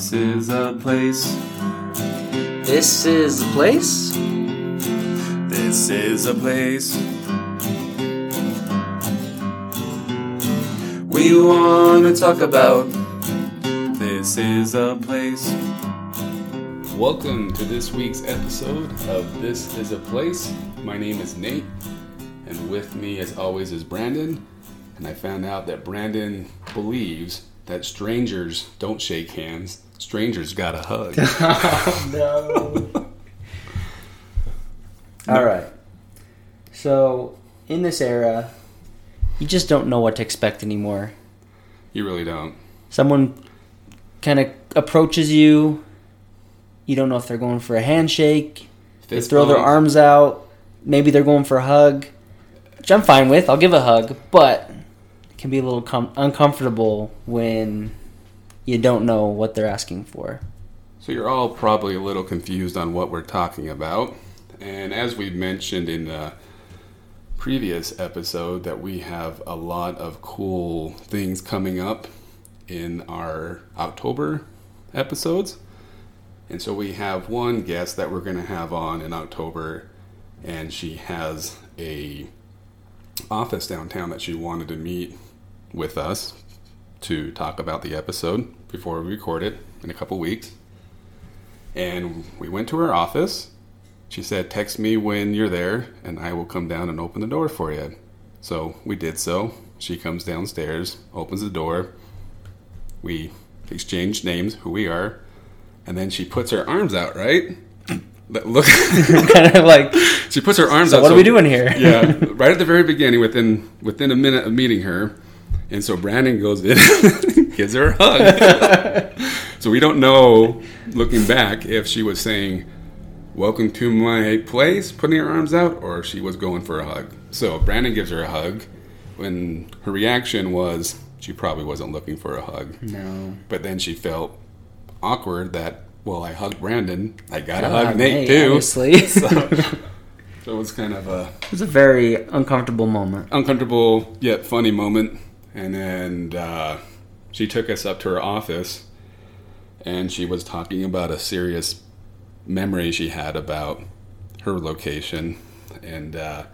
This is a place. This is a place. This is a place. We want to talk about. This is a place. Welcome to this week's episode of This is a Place. My name is Nate, and with me, as always, is Brandon. And I found out that Brandon believes that strangers don't shake hands, strangers got a hug. no. All right. So, in this era, you just don't know what to expect anymore. you really don't. Someone kind of approaches you. You don't know if they're going for a handshake. They Fist throw their arms out. Maybe they're going for a hug, which I'm fine with. I'll give a hug, but it can be a little com- uncomfortable when you don't know what they're asking for. So you're all probably a little confused on what we're talking about. And as we mentioned in the previous episode that we have a lot of cool things coming up in our October episodes. And so we have one guest that we're going to have on in October and she has a office downtown that she wanted to meet with us to talk about the episode before we record it in a couple weeks. And we went to her office. She said, Text me when you're there, and I will come down and open the door for you. So we did so. She comes downstairs, opens the door. We exchange names, who we are, and then she puts her arms out, right? Look, kind of like, she puts her arms so out. what are we doing here? yeah, right at the very beginning, within within a minute of meeting her, and so Brandon goes in, gives her a hug. so we don't know, looking back, if she was saying, "Welcome to my place," putting her arms out, or she was going for a hug. So Brandon gives her a hug, when her reaction was she probably wasn't looking for a hug, No. but then she felt awkward that. Well, I hugged Brandon. I got to Gotta hug hug Nate Nate, too. obviously. so, so it was kind of a It was a very uncomfortable moment. uncomfortable yet funny moment. And then uh, she took us up to her office and she was talking about a serious memory she had about her location and uh,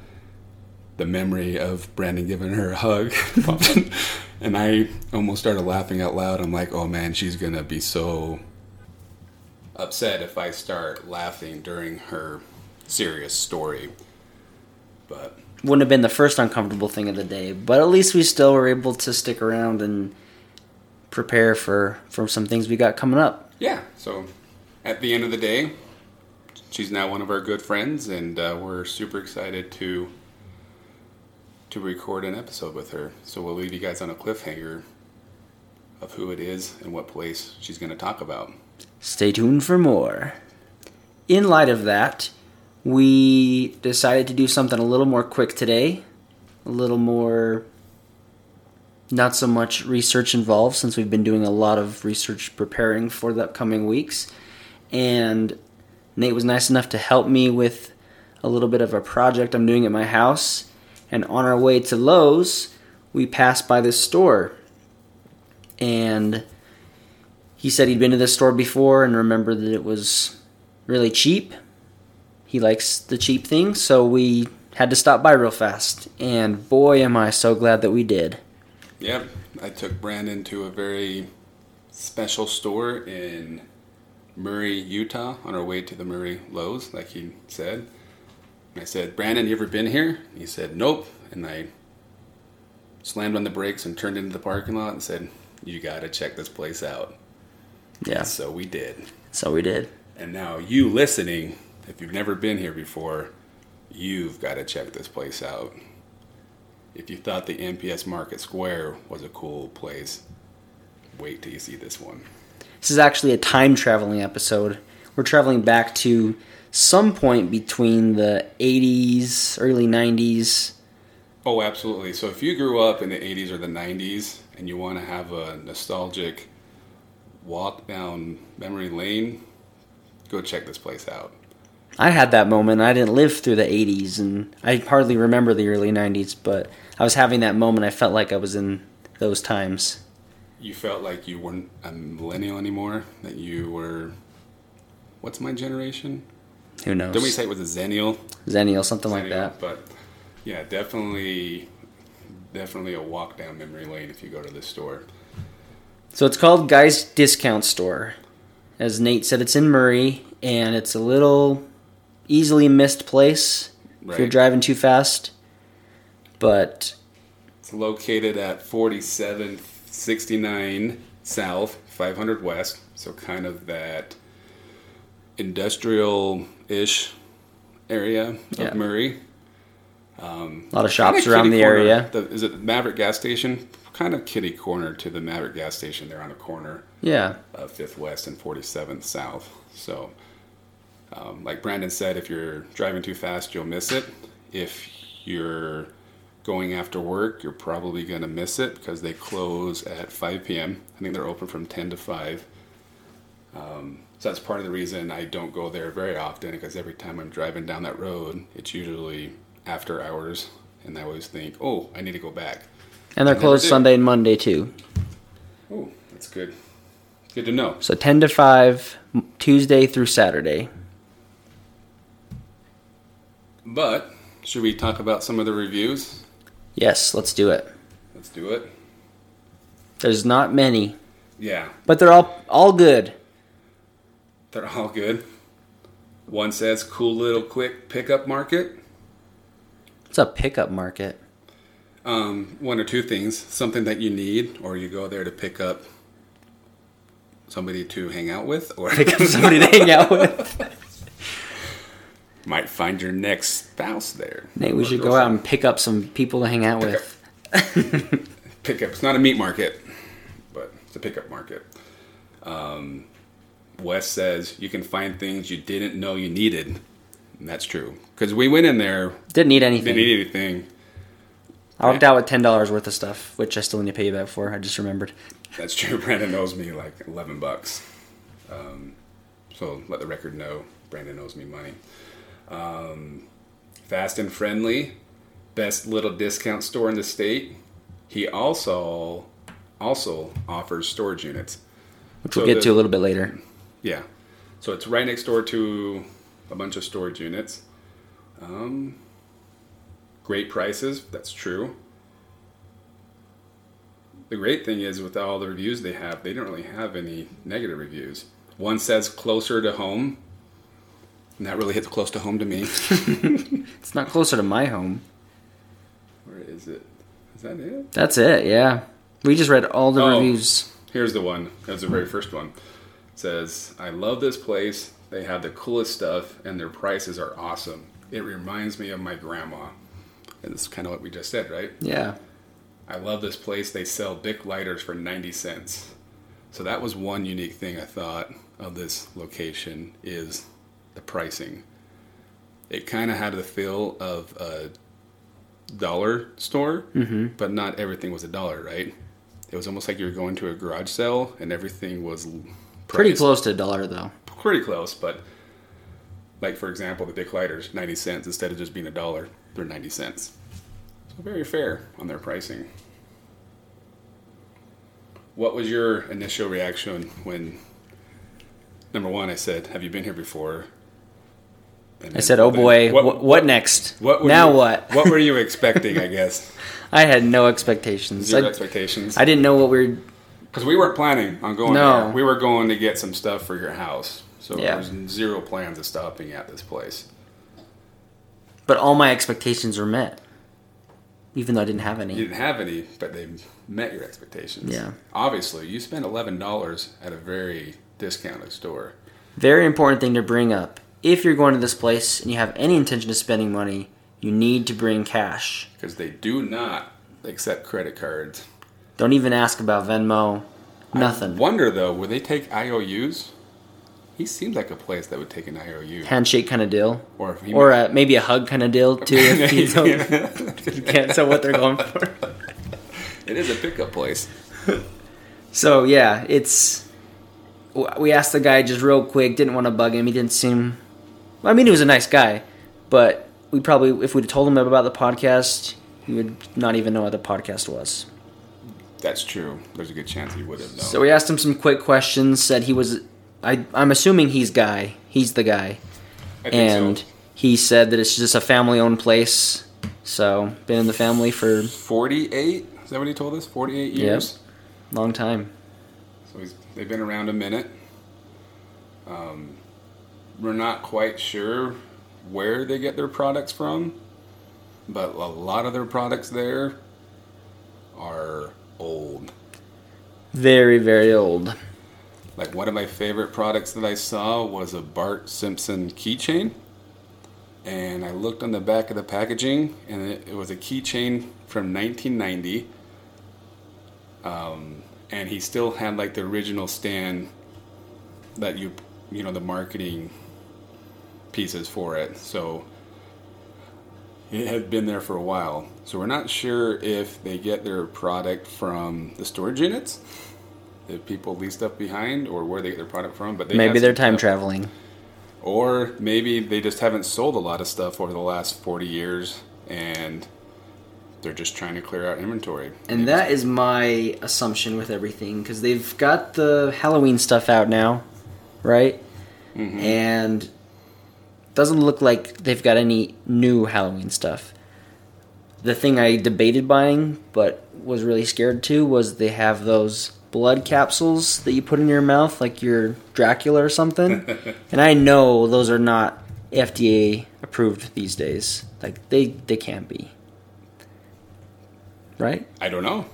the memory of Brandon giving her a hug. and I almost started laughing out loud. I'm like, oh man, she's going to be so upset if I start laughing during her serious story. But Wouldn't have been the first uncomfortable thing of the day, but at least we still were able to stick around and prepare for, for some things we got coming up. Yeah. So at the end of the day, she's now one of our good friends, and uh, we're super excited to to record an episode with her. So we'll leave you guys on a cliffhanger of who it is and what place she's going to talk about. Stay tuned for more. In light of that, we decided to do something a little more quick today, a little more not so much research involved since we've been doing a lot of research preparing for the upcoming weeks. And Nate was nice enough to help me with a little bit of a project I'm doing at my house. And on our way to Lowe's, we passed by this store. And he said he'd been to this store before and remembered that it was really cheap. He likes the cheap things, so we had to stop by real fast. And boy, am I so glad that we did. Yep. I took Brandon to a very special store in Murray, Utah, on our way to the Murray Lowe's, like he said. And I said, Brandon, you ever been here? He said, Nope. And I slammed on the brakes and turned into the parking lot and said, You gotta check this place out. Yeah, So we did. so we did. And now, you listening, if you've never been here before, you've got to check this place out. If you thought the NPS Market Square was a cool place, wait till you see this one. This is actually a time traveling episode. We're traveling back to some point between the 80s, early 90s. Oh, absolutely. So if you grew up in the 80s or the 90s and you want to have a nostalgic walk down memory lane, go check this place out. I had that moment. I didn't live through the 80s and I hardly remember the early 90s, but I was having that moment. I felt like I was in those times. you felt like you weren't a millennial anymore? That you were. What's my generation? Who knows? Did we say it was a zennial? Zennial, something like that. But yeah, definitely, definitely a walk down memory lane if you go to this store. So it's called Guy's Discount Store. As Nate said, it's in Murray, and it's a little easily missed place if you're driving too fast. But It's located at 4769 South, 500 West. So kind of that industrial-ish area of Yeah. Murray. Um, a lot of shops around the corner. area. The, is it the Maverick gas station? Kind of kitty corner to the Maverick gas station there on the corner Yeah. of Fifth West and 47th South. So, um, like Brandon said, if you're driving too fast, you'll miss it. If you're going after work, you're probably going to miss it because they close at 5 p.m. I think they're open from 10 to 5. Um, so that's part of the reason I don't go there very often because every time I'm driving down that road, it's usually after hours, and I always think, "Oh, I need to go back." And they're never closed. Sunday and Monday too. Oh, that's good. Good to know. So 10 to 5, Tuesday through Saturday. But should we talk about some of the reviews? Yes, let's do it. Let's do it. There's not many, Yeah, but they're all all good. they're all good. One says, "Cool little quick pickup market." It's a pickup market. Um, one or two things: something that you need, or you go there to pick up somebody to hang out with, or Pick up somebody to hang out with. might find your next spouse there. Nate, we should go out and pick up some people to hang out Pick with. pick up. It's not a meat market, but it's a pickup market. Um, Wes says you can find things you didn't know you needed, and that's true. Because we went in there, Didn't need anything. didn't need anything. I walked out with ten dollars worth of stuff, which I still need to pay you back for. I just remembered. That's true. Brandon owes me like eleven bucks. Um, so let the record know Brandon owes me money. Um, fast and friendly, best little discount store in the state. He also also offers storage units. Which we'll get the- to a little bit later. Yeah. So it's right next door to a bunch of storage units. Um, great prices, that's true. The great thing is, with all the reviews they have, they don't really have any negative reviews. One says closer to home, and that really hits close to home to me. It's not closer to my home. Where is it? Is that it? That's it. Yeah, we just read all the Oh. reviews. Here's the one. That's the very first one. It says, I love this place. They have the coolest stuff and their prices are awesome. It reminds me of my grandma. And this is kind of what we just said, right? Yeah, I love this place. They sell Bic lighters for 90 cents. So that was one unique thing I thought of this location is the pricing. It kind of had the feel of a dollar store, Mm-hmm. but not everything was a dollar, right? It was almost like you were going to a garage sale and everything was l- pretty close to a dollar though. pretty close, but like for example, the Bic lighters, 90 cents instead of just being a dollar, they're 90 cents. So very fair on their pricing. What was your initial reaction when number one I said, "Have you been here before?" I said, "Oh boy, what, what, next? What now you- what?" What were you expecting? I guess I had no expectations. zero I, expectations. I didn't know what we were. Because we weren't planning on going No. there. We were going to get some stuff for your house. So Yeah. there was zero plans of stopping at this place. But all my expectations were met, even though I didn't have any. You didn't have any, but they met your expectations. Yeah. Obviously, you spent eleven dollars at a very discounted store. Very important thing to bring up. If you're going to this place and you have any intention of spending money, you need to bring cash. Because they do not accept credit cards. Don't even ask about Venmo. Nothing. Wonder though, would they take IOUs? He seems like a place that would take an IOU. Handshake kind of deal. Or Or uh, maybe a hug kind of deal too. If you, don't, you can't tell what they're going for. it is a pickup place. So yeah, it's. We asked the guy just real quick. Didn't want to bug him. He didn't seem. I mean, he was a nice guy, but we probably, if we'd told him about the podcast, he would not even know what the podcast was. That's true. There's a good chance he would have known. So we asked him some quick questions. Said he was. I I'm assuming he's guy. He's the guy, and so. he said that it's just a family-owned place. So been in the family for 48. Is that what he told us? 48 years. a long time. So he's, they've been around a minute. Um, we're not quite sure where they get their products from, but a lot of their products there are old. Very very old. Like one of my favorite products that I saw was a Bart Simpson keychain. And I looked on the back of the packaging, and it, it was a keychain from 1990. Um, and he still had like the original stand that you, you know, the marketing pieces for it. So it had been there for a while. So we're not sure if they get their product from the storage units if people leave stuff behind or where they get their product from. But they Maybe they're time stuff. traveling. or maybe they just haven't sold a lot of stuff over the last forty years, and they're just trying to clear out inventory. And that is my assumption with everything because they've got the Halloween stuff out now, right? Mhm. And doesn't look like they've got any new Halloween stuff. The thing I debated buying, but was really scared to, was they have those blood capsules that you put in your mouth, like you're Dracula or something. and I know those are not FDA approved these days. Like they they can't be. Right? I don't know.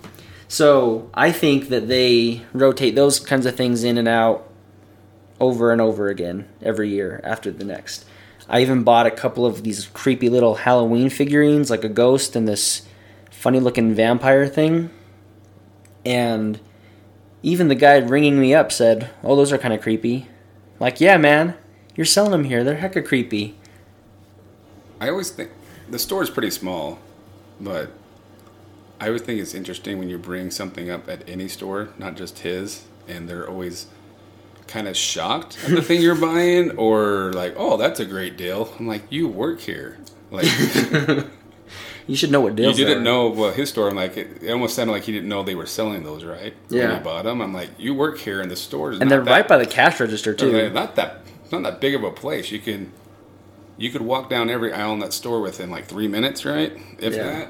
So I think that they rotate those kinds of things in and out over and over again every year after the next. I even bought a couple of these creepy little Halloween figurines, like a ghost and this funny looking vampire thing. And even the guy ringing me up said, Oh, those are kind of creepy. Like, yeah, man, you're selling them here. They're hecka creepy. I always think the store is pretty small, but I always think it's interesting when you bring something up at any store, not just his, and they're always kind of shocked at the thing you're buying, or like, "Oh, that's a great deal." I'm like, "You work here." Like You should know what you deals didn't are. know well his store. I'm like, it, it almost sounded like he didn't know they were selling those, right? When Yeah. he bought them. I'm like, "You work here, in the store And they're that right by the cash register, too. They're Not that, not that big of a place. You can, you could walk down every aisle in that store within like three minutes, right? If Yeah. that.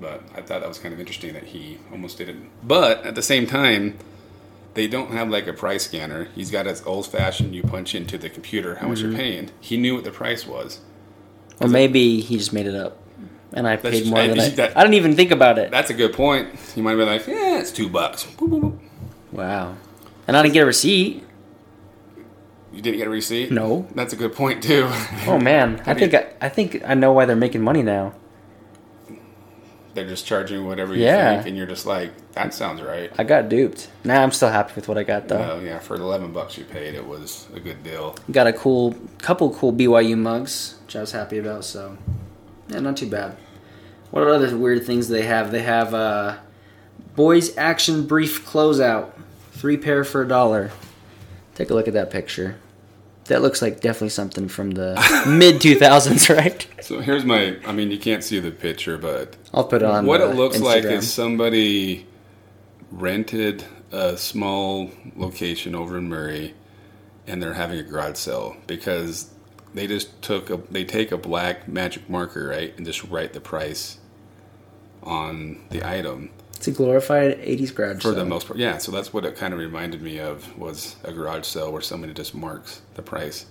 But I thought that was kind of interesting that he almost didn't. But at the same time, they don't have like a price scanner. He's got his old fashioned. You punch into the computer how Mm-hmm. much you're paying. He knew what the price was. Or maybe he just made it up. And I paid more than I. that- I didn't even think about it. That's a good point. You might be like, yeah, it's two bucks. Boop, boop, boop. Wow. And I didn't get a receipt. You didn't get a receipt. No. That's a good point too. Oh man, I think I, I think I know why they're making money now. They're just charging whatever you Yeah. think, and you're just like, that sounds right. I got duped. Nah, I'm still happy with what I got though. Uh, yeah, for the eleven bucks you paid, it was a good deal. Got a cool couple cool BYU mugs, which I was happy about. So, yeah, not too bad. What other weird things they have? They have uh, boys action brief closeout, three pair for a dollar. Take a look at that picture. That looks like definitely something from the mid 2000s, right? So here's my. I mean, you can't see the picture, but I'll put it on. what it looks like is somebody rented a small location over in Murray, and they're having a garage sale because they just took a. They take a black magic marker, right, and just write the price on the item. It's a glorified 80s garage For the most part, yeah. So that's what it kind of reminded me of was a garage sale where somebody just marks the price.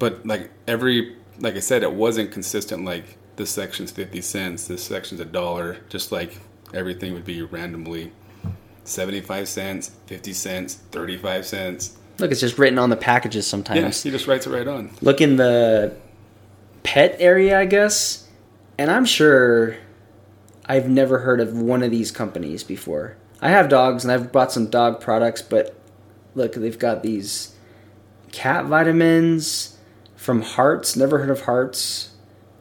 But like every, like I said, it wasn't consistent. Like this section's fifty cents, this section's a dollar. Just like everything would be randomly seventy-five cents, fifty cents, thirty-five cents. Look, it's just written on the packages sometimes. Yeah, sometimes. he just writes it right on. Look in the pet area, I guess, and I'm sure I've never heard of one of these companies before. I have dogs and I've bought some dog products, but look, they've got these cat vitamins from Hartz. Never heard of Hartz.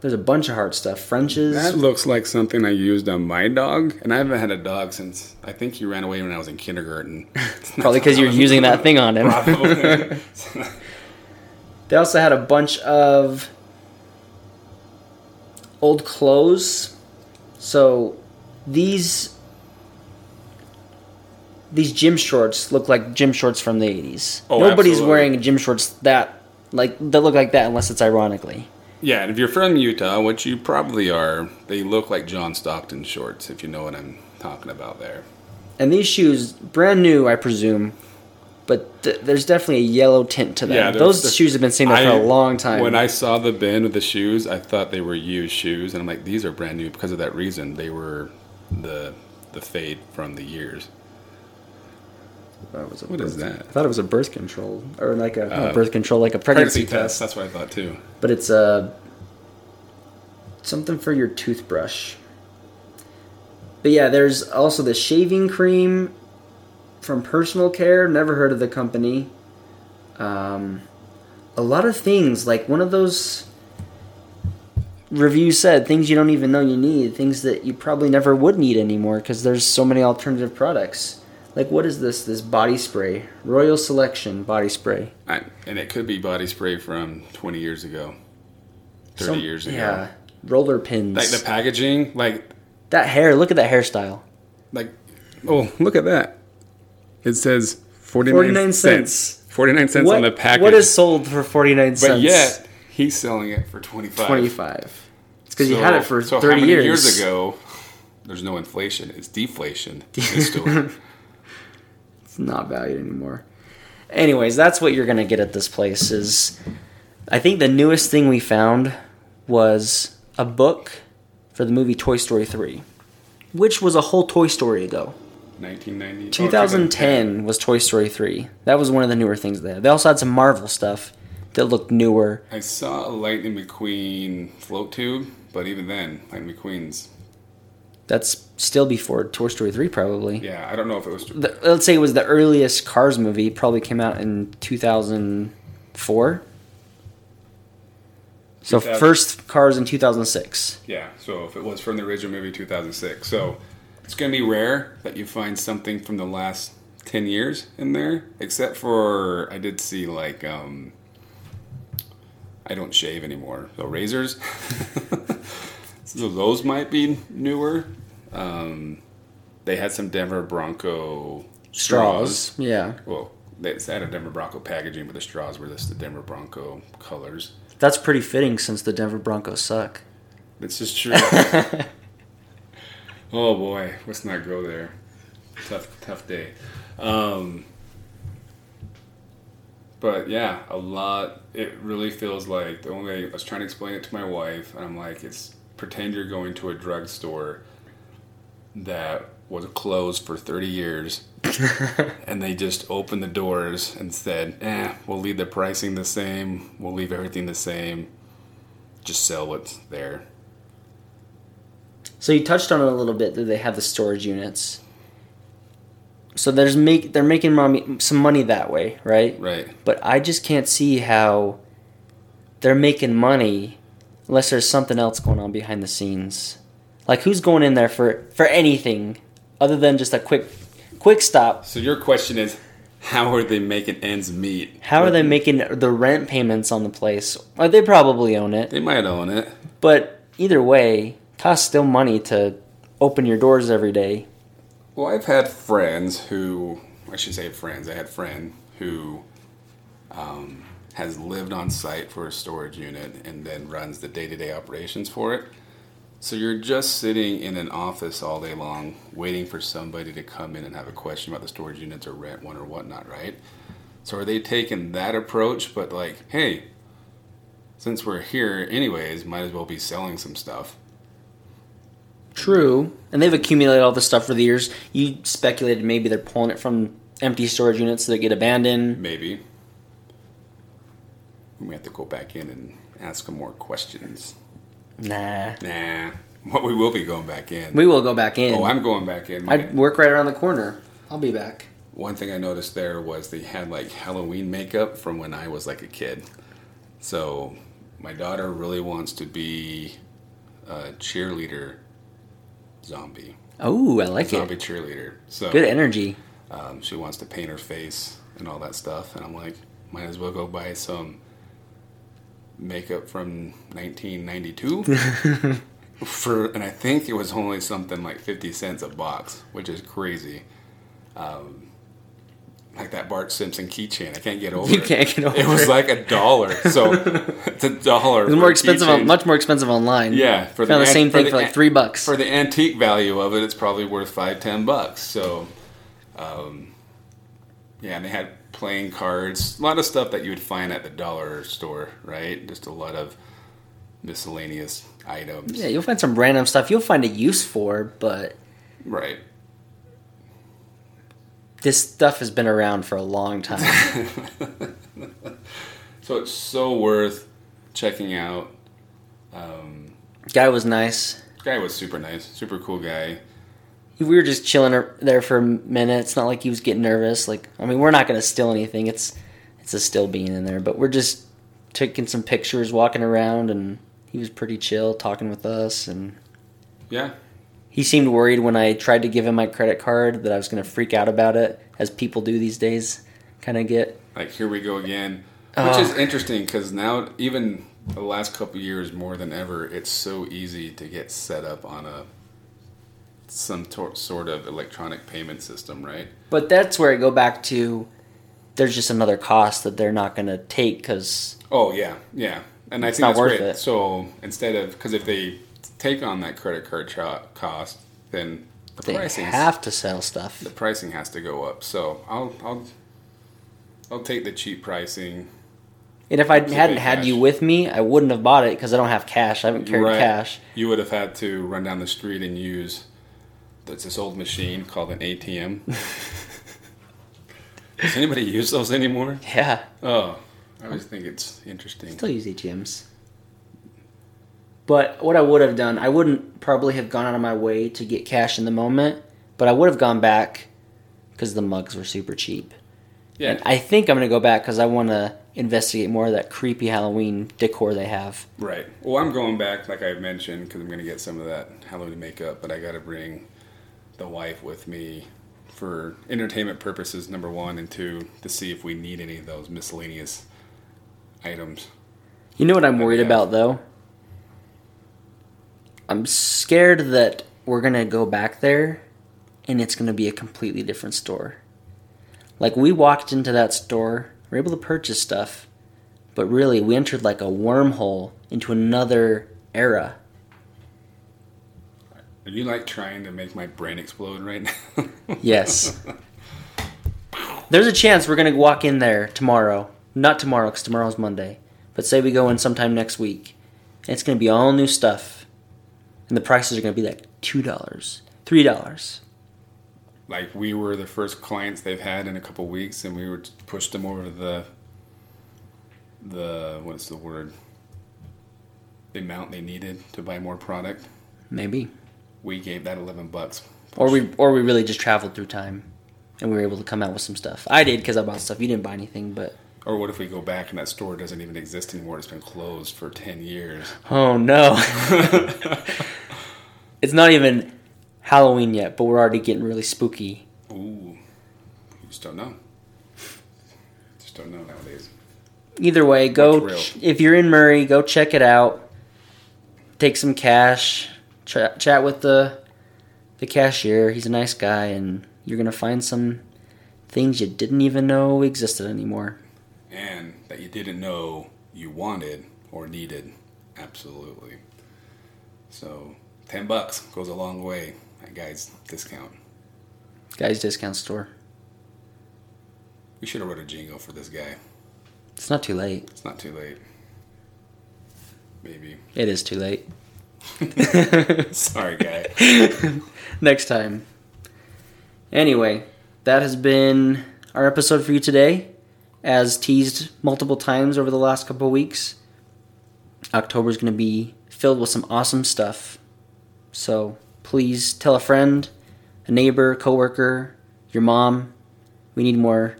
There's a bunch of Heart stuff. French's. That looks like something I used on my dog, and I haven't had a dog since I think he ran away when I was in kindergarten. Probably because you're using that thing on him. Probably. They also had a bunch of old clothes. So these these gym shorts look like gym shorts from the 80s. Oh, Nobody's absolutely. wearing gym shorts that like that look like that unless it's ironically. Yeah, and if you're from Utah, which you probably are, they look like John Stockton shorts, if you know what I'm talking about there. And these shoes, brand new, I presume, but th- there's definitely a yellow tint to them. Yeah, Those shoes have been sitting there for a long time. When I saw the bin with the shoes, I thought they were used shoes, and I'm like, these are brand new because of that reason. They were the the fade from the years. it was a What is birth- that? I thought it was a birth control or like a Uh, birth control, like a pregnancy, test. That's what I thought too. But it's a something for your toothbrush. But yeah, there's also the shaving cream from Personal Care. Never heard of the company. Um, a lot of things like one of those reviews said things you don't even know you need, things that you probably never would need anymore because there's so many alternative products. Like what is this? This body spray, Royal Selection body spray. I, and it could be body spray from 20 years ago, 30 Some- years ago. Yeah, roller pins. Like the packaging, like that hair. Look at that hairstyle. like oh look at that. It says 49, 49 cents. cents. 49 cents what, on the package. what is sold for 49 cents? but yet he's selling it for 25. 25. It's because you had it for so 30 how many years. years ago? There's no inflation. It's deflation. in this store. It's not valued anymore. Anyways, that's what you're going to get at this place is I think the newest thing we found was a book for the movie Toy Story 3, which was a whole Toy Story ago. 1990. oh, 2010 was Toy Story 3. That was one of the newer things there. They also had some Marvel stuff that looked newer. I saw a Lightning McQueen float tube, but even then, Lightning McQueen's. That's still before Toy Story 3 probably. Yeah, I don't know if it was. the, let's say it was the earliest Cars movie. Probably came out in 2004. So 2000. first Cars in 2006. Yeah, so if it was from the original movie 2006. So it's going to be rare that you find something from the last 10 years in there, except for I did see like, um, I don't shave anymore. So razors. so those might be newer. Um, they had some Denver Bronco straws. Yeah, Well, they had a Denver Bronco packaging, but the straws were just the Denver Bronco colors. that's pretty fitting since the Denver Broncos suck. This is true. oh boy, let's not go there. Tough, tough day. Um, but yeah, a lot. It really feels like the only. I was trying to explain it to my wife, and I'm like, it's pretend you're going to a drugstore that was closed for 30 years, and they just opened the doors and said, "Eh, we'll leave the pricing the same. We'll leave everything the same. Just sell what's there." So you touched on it a little bit that they have the storage units. So there's make they're making mommy, some money that way, right? Right. But I just can't see how they're making money unless there's something else going on behind the scenes. Like who's going in there for for anything other than just a quick quick stop? So your question is, how are they making ends meet? How are they making the rent payments on the place? Well, they probably own it, They might own it. but either way, costs still money to open your doors every day. Well, I've had friends who, I should say friends. I had a friend who um, has lived on site for a storage unit and then runs the day-to-day operations for it. So you're just sitting in an office all day long, waiting for somebody to come in and have a question about the storage units or rent one or whatnot, right? So are they taking that approach? But like, hey, since we're here anyways, might as well be selling some stuff. True. And they've accumulated all this stuff for the years. You speculated maybe they're pulling it from empty storage units that get abandoned. Maybe. We may have to go back in and ask them more questions. Nah. Nah. What we will be going back in. We will go back in. oh, I'm going back in. I work right around the corner. I'll be back. One thing I noticed there was they had like Halloween makeup from when I was like a kid. So my daughter really wants to be a cheerleader zombie. Oh, I like zombie it. Zombie cheerleader. So Good energy. Um, she wants to paint her face and all that stuff, and I'm like, might as well go buy some makeup from 1992 for, and I think it was only something like 50 cents a box, which is crazy. um, like that Bart Simpson keychain. I can't get over it. You it. can't get over It was like a dollar. So it's a dollar. It was for more expensive, on, much more expensive online. Yeah, for the an- same thing the for like three bucks. For the antique value of it, it's probably worth five, ten bucks. So, um, yeah, and they had playing cards, a lot of stuff that you would find at the dollar store, right? Just a lot of miscellaneous items, Yeah, you'll find some random stuff you'll find a use for, but right? This stuff has been around for a long time. So it's so worth checking out. Um, Guy was nice. guy was super nice, super cool guy. We were just chilling there for a minute. It's not like he was getting nervous. Like, I mean, we're not going to steal anything. It's it's a still being in there, but we're just taking some pictures, walking around, and he was pretty chill, talking with us, and Yeah, he seemed worried when I tried to give him my credit card that I was going to freak out about it, as people do these days. Kind of get like here we go again ah. which Oh. is interesting because now even the last couple years more than ever it's so easy to get set up on a some tor- sort of electronic payment system right But that's where I go back to. There's just another cost that they're not going to take because oh yeah yeah and i think that's worth great it. so instead of because if they take on that credit card cho- cost then the they pricing have to sell stuff. the pricing has to go up so i'll i'll i'll take the cheap pricing And if I hadn't had cash. you with me, I wouldn't have bought it because I don't have cash. I haven't carried Right. cash. You would have had to run down the street and use that's this old machine called an ATM. Does anybody use those anymore? Yeah, Oh, I always think it's interesting. still use ATMs. But what I would have done, I wouldn't probably have gone out of my way to get cash in the moment, but I would have gone back because the mugs were super cheap. Yeah, And I think I'm going to go back because I want to investigate more of that creepy Halloween decor they have. right. Well, I'm going back, like I mentioned, because I'm going to get some of that Halloween makeup, but I got to bring the wife with me for entertainment purposes, number one, and two, to see if we need any of those miscellaneous items. You know what I'm worried about though? I'm scared that we're gonna go back there and it's gonna be a completely different store. Like we walked into that store, we are able to purchase stuff, but really we entered like a wormhole into another era. Are you like trying to make my brain explode right now? Yes. There's a chance we're gonna walk in there tomorrow. Not tomorrow, because tomorrow's Monday. But say we go in sometime next week. It's gonna be all new stuff. And the prices are gonna be like two dollars, three dollars. like we were the first clients they've had in a couple weeks, and we were pushed them over the the what's the word the amount they needed to buy more product. Maybe. We gave that eleven bucks. Or we or we really just traveled through time and we were able to come out with some stuff. I did because I bought stuff. You didn't buy anything, but Or what if we go back and that store doesn't even exist anymore? It's been closed for ten years. oh no. it's not even Halloween yet, but we're already getting really spooky. Ooh, you just don't know. Just don't know nowadays. Either way, go ch- if you're in Murray, go check it out. Take some cash, ch- chat with the the cashier. He's a nice guy, and you're gonna find some things you didn't even know existed anymore. And that you didn't know you wanted or needed. Absolutely. So ten bucks goes a long way. That guy's discount. Guys, discount store. We should have wrote a jingle for this guy. It's not too late. It's not too late. Maybe. It is too late. Sorry, guy. Next time. Anyway, that has been our episode for you today. As teased multiple times over the last couple of weeks, October is going to be filled with some awesome stuff. So please tell a friend, a neighbor, coworker, your mom. We need more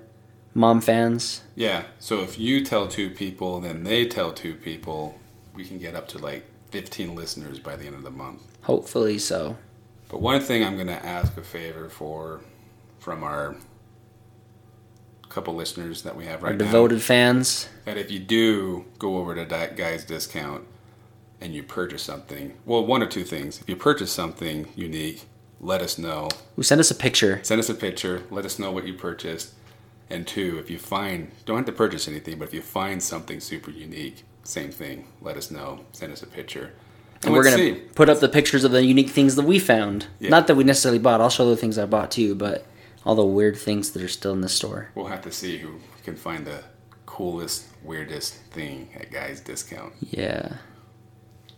mom fans. Yeah. So if you tell two people, then they tell two people, we can get up to like 15 listeners by the end of the month. Hopefully so. But one thing I'm going to ask a favor for from our couple listeners that we have Our right now. devoted fans. that if you do go over to that guy's discount and you purchase something, well, one or two things. If you purchase something unique, let us know. Who send us a picture? Send us a picture. Let us know what you purchased. And two, if you find, don't have to purchase anything, but if you find something super unique, same thing. Let us know. Send us a picture. And we're gonna see. put up the pictures of the unique things that we found. Yeah. Not that we necessarily bought. I'll show the things I bought too, but all the weird things that are still in the store. We'll have to see who can find the coolest, weirdest thing at Guy's Discount. Yeah.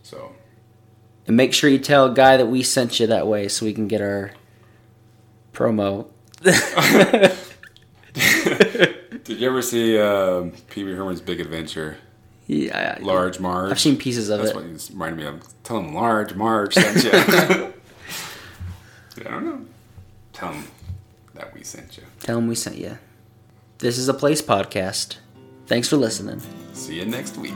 So, And make sure you tell a guy that we sent you that way so we can get our promo. did you ever see uh, Pee Wee Herman's Big Adventure? Yeah, I- Large Marge. I've seen pieces of That's it. That's what you reminded me of. Tell him Large Marge sent you. I don't know. Tell him that we sent you. Tell him we sent you. This is a place podcast. Thanks for listening. See you next week.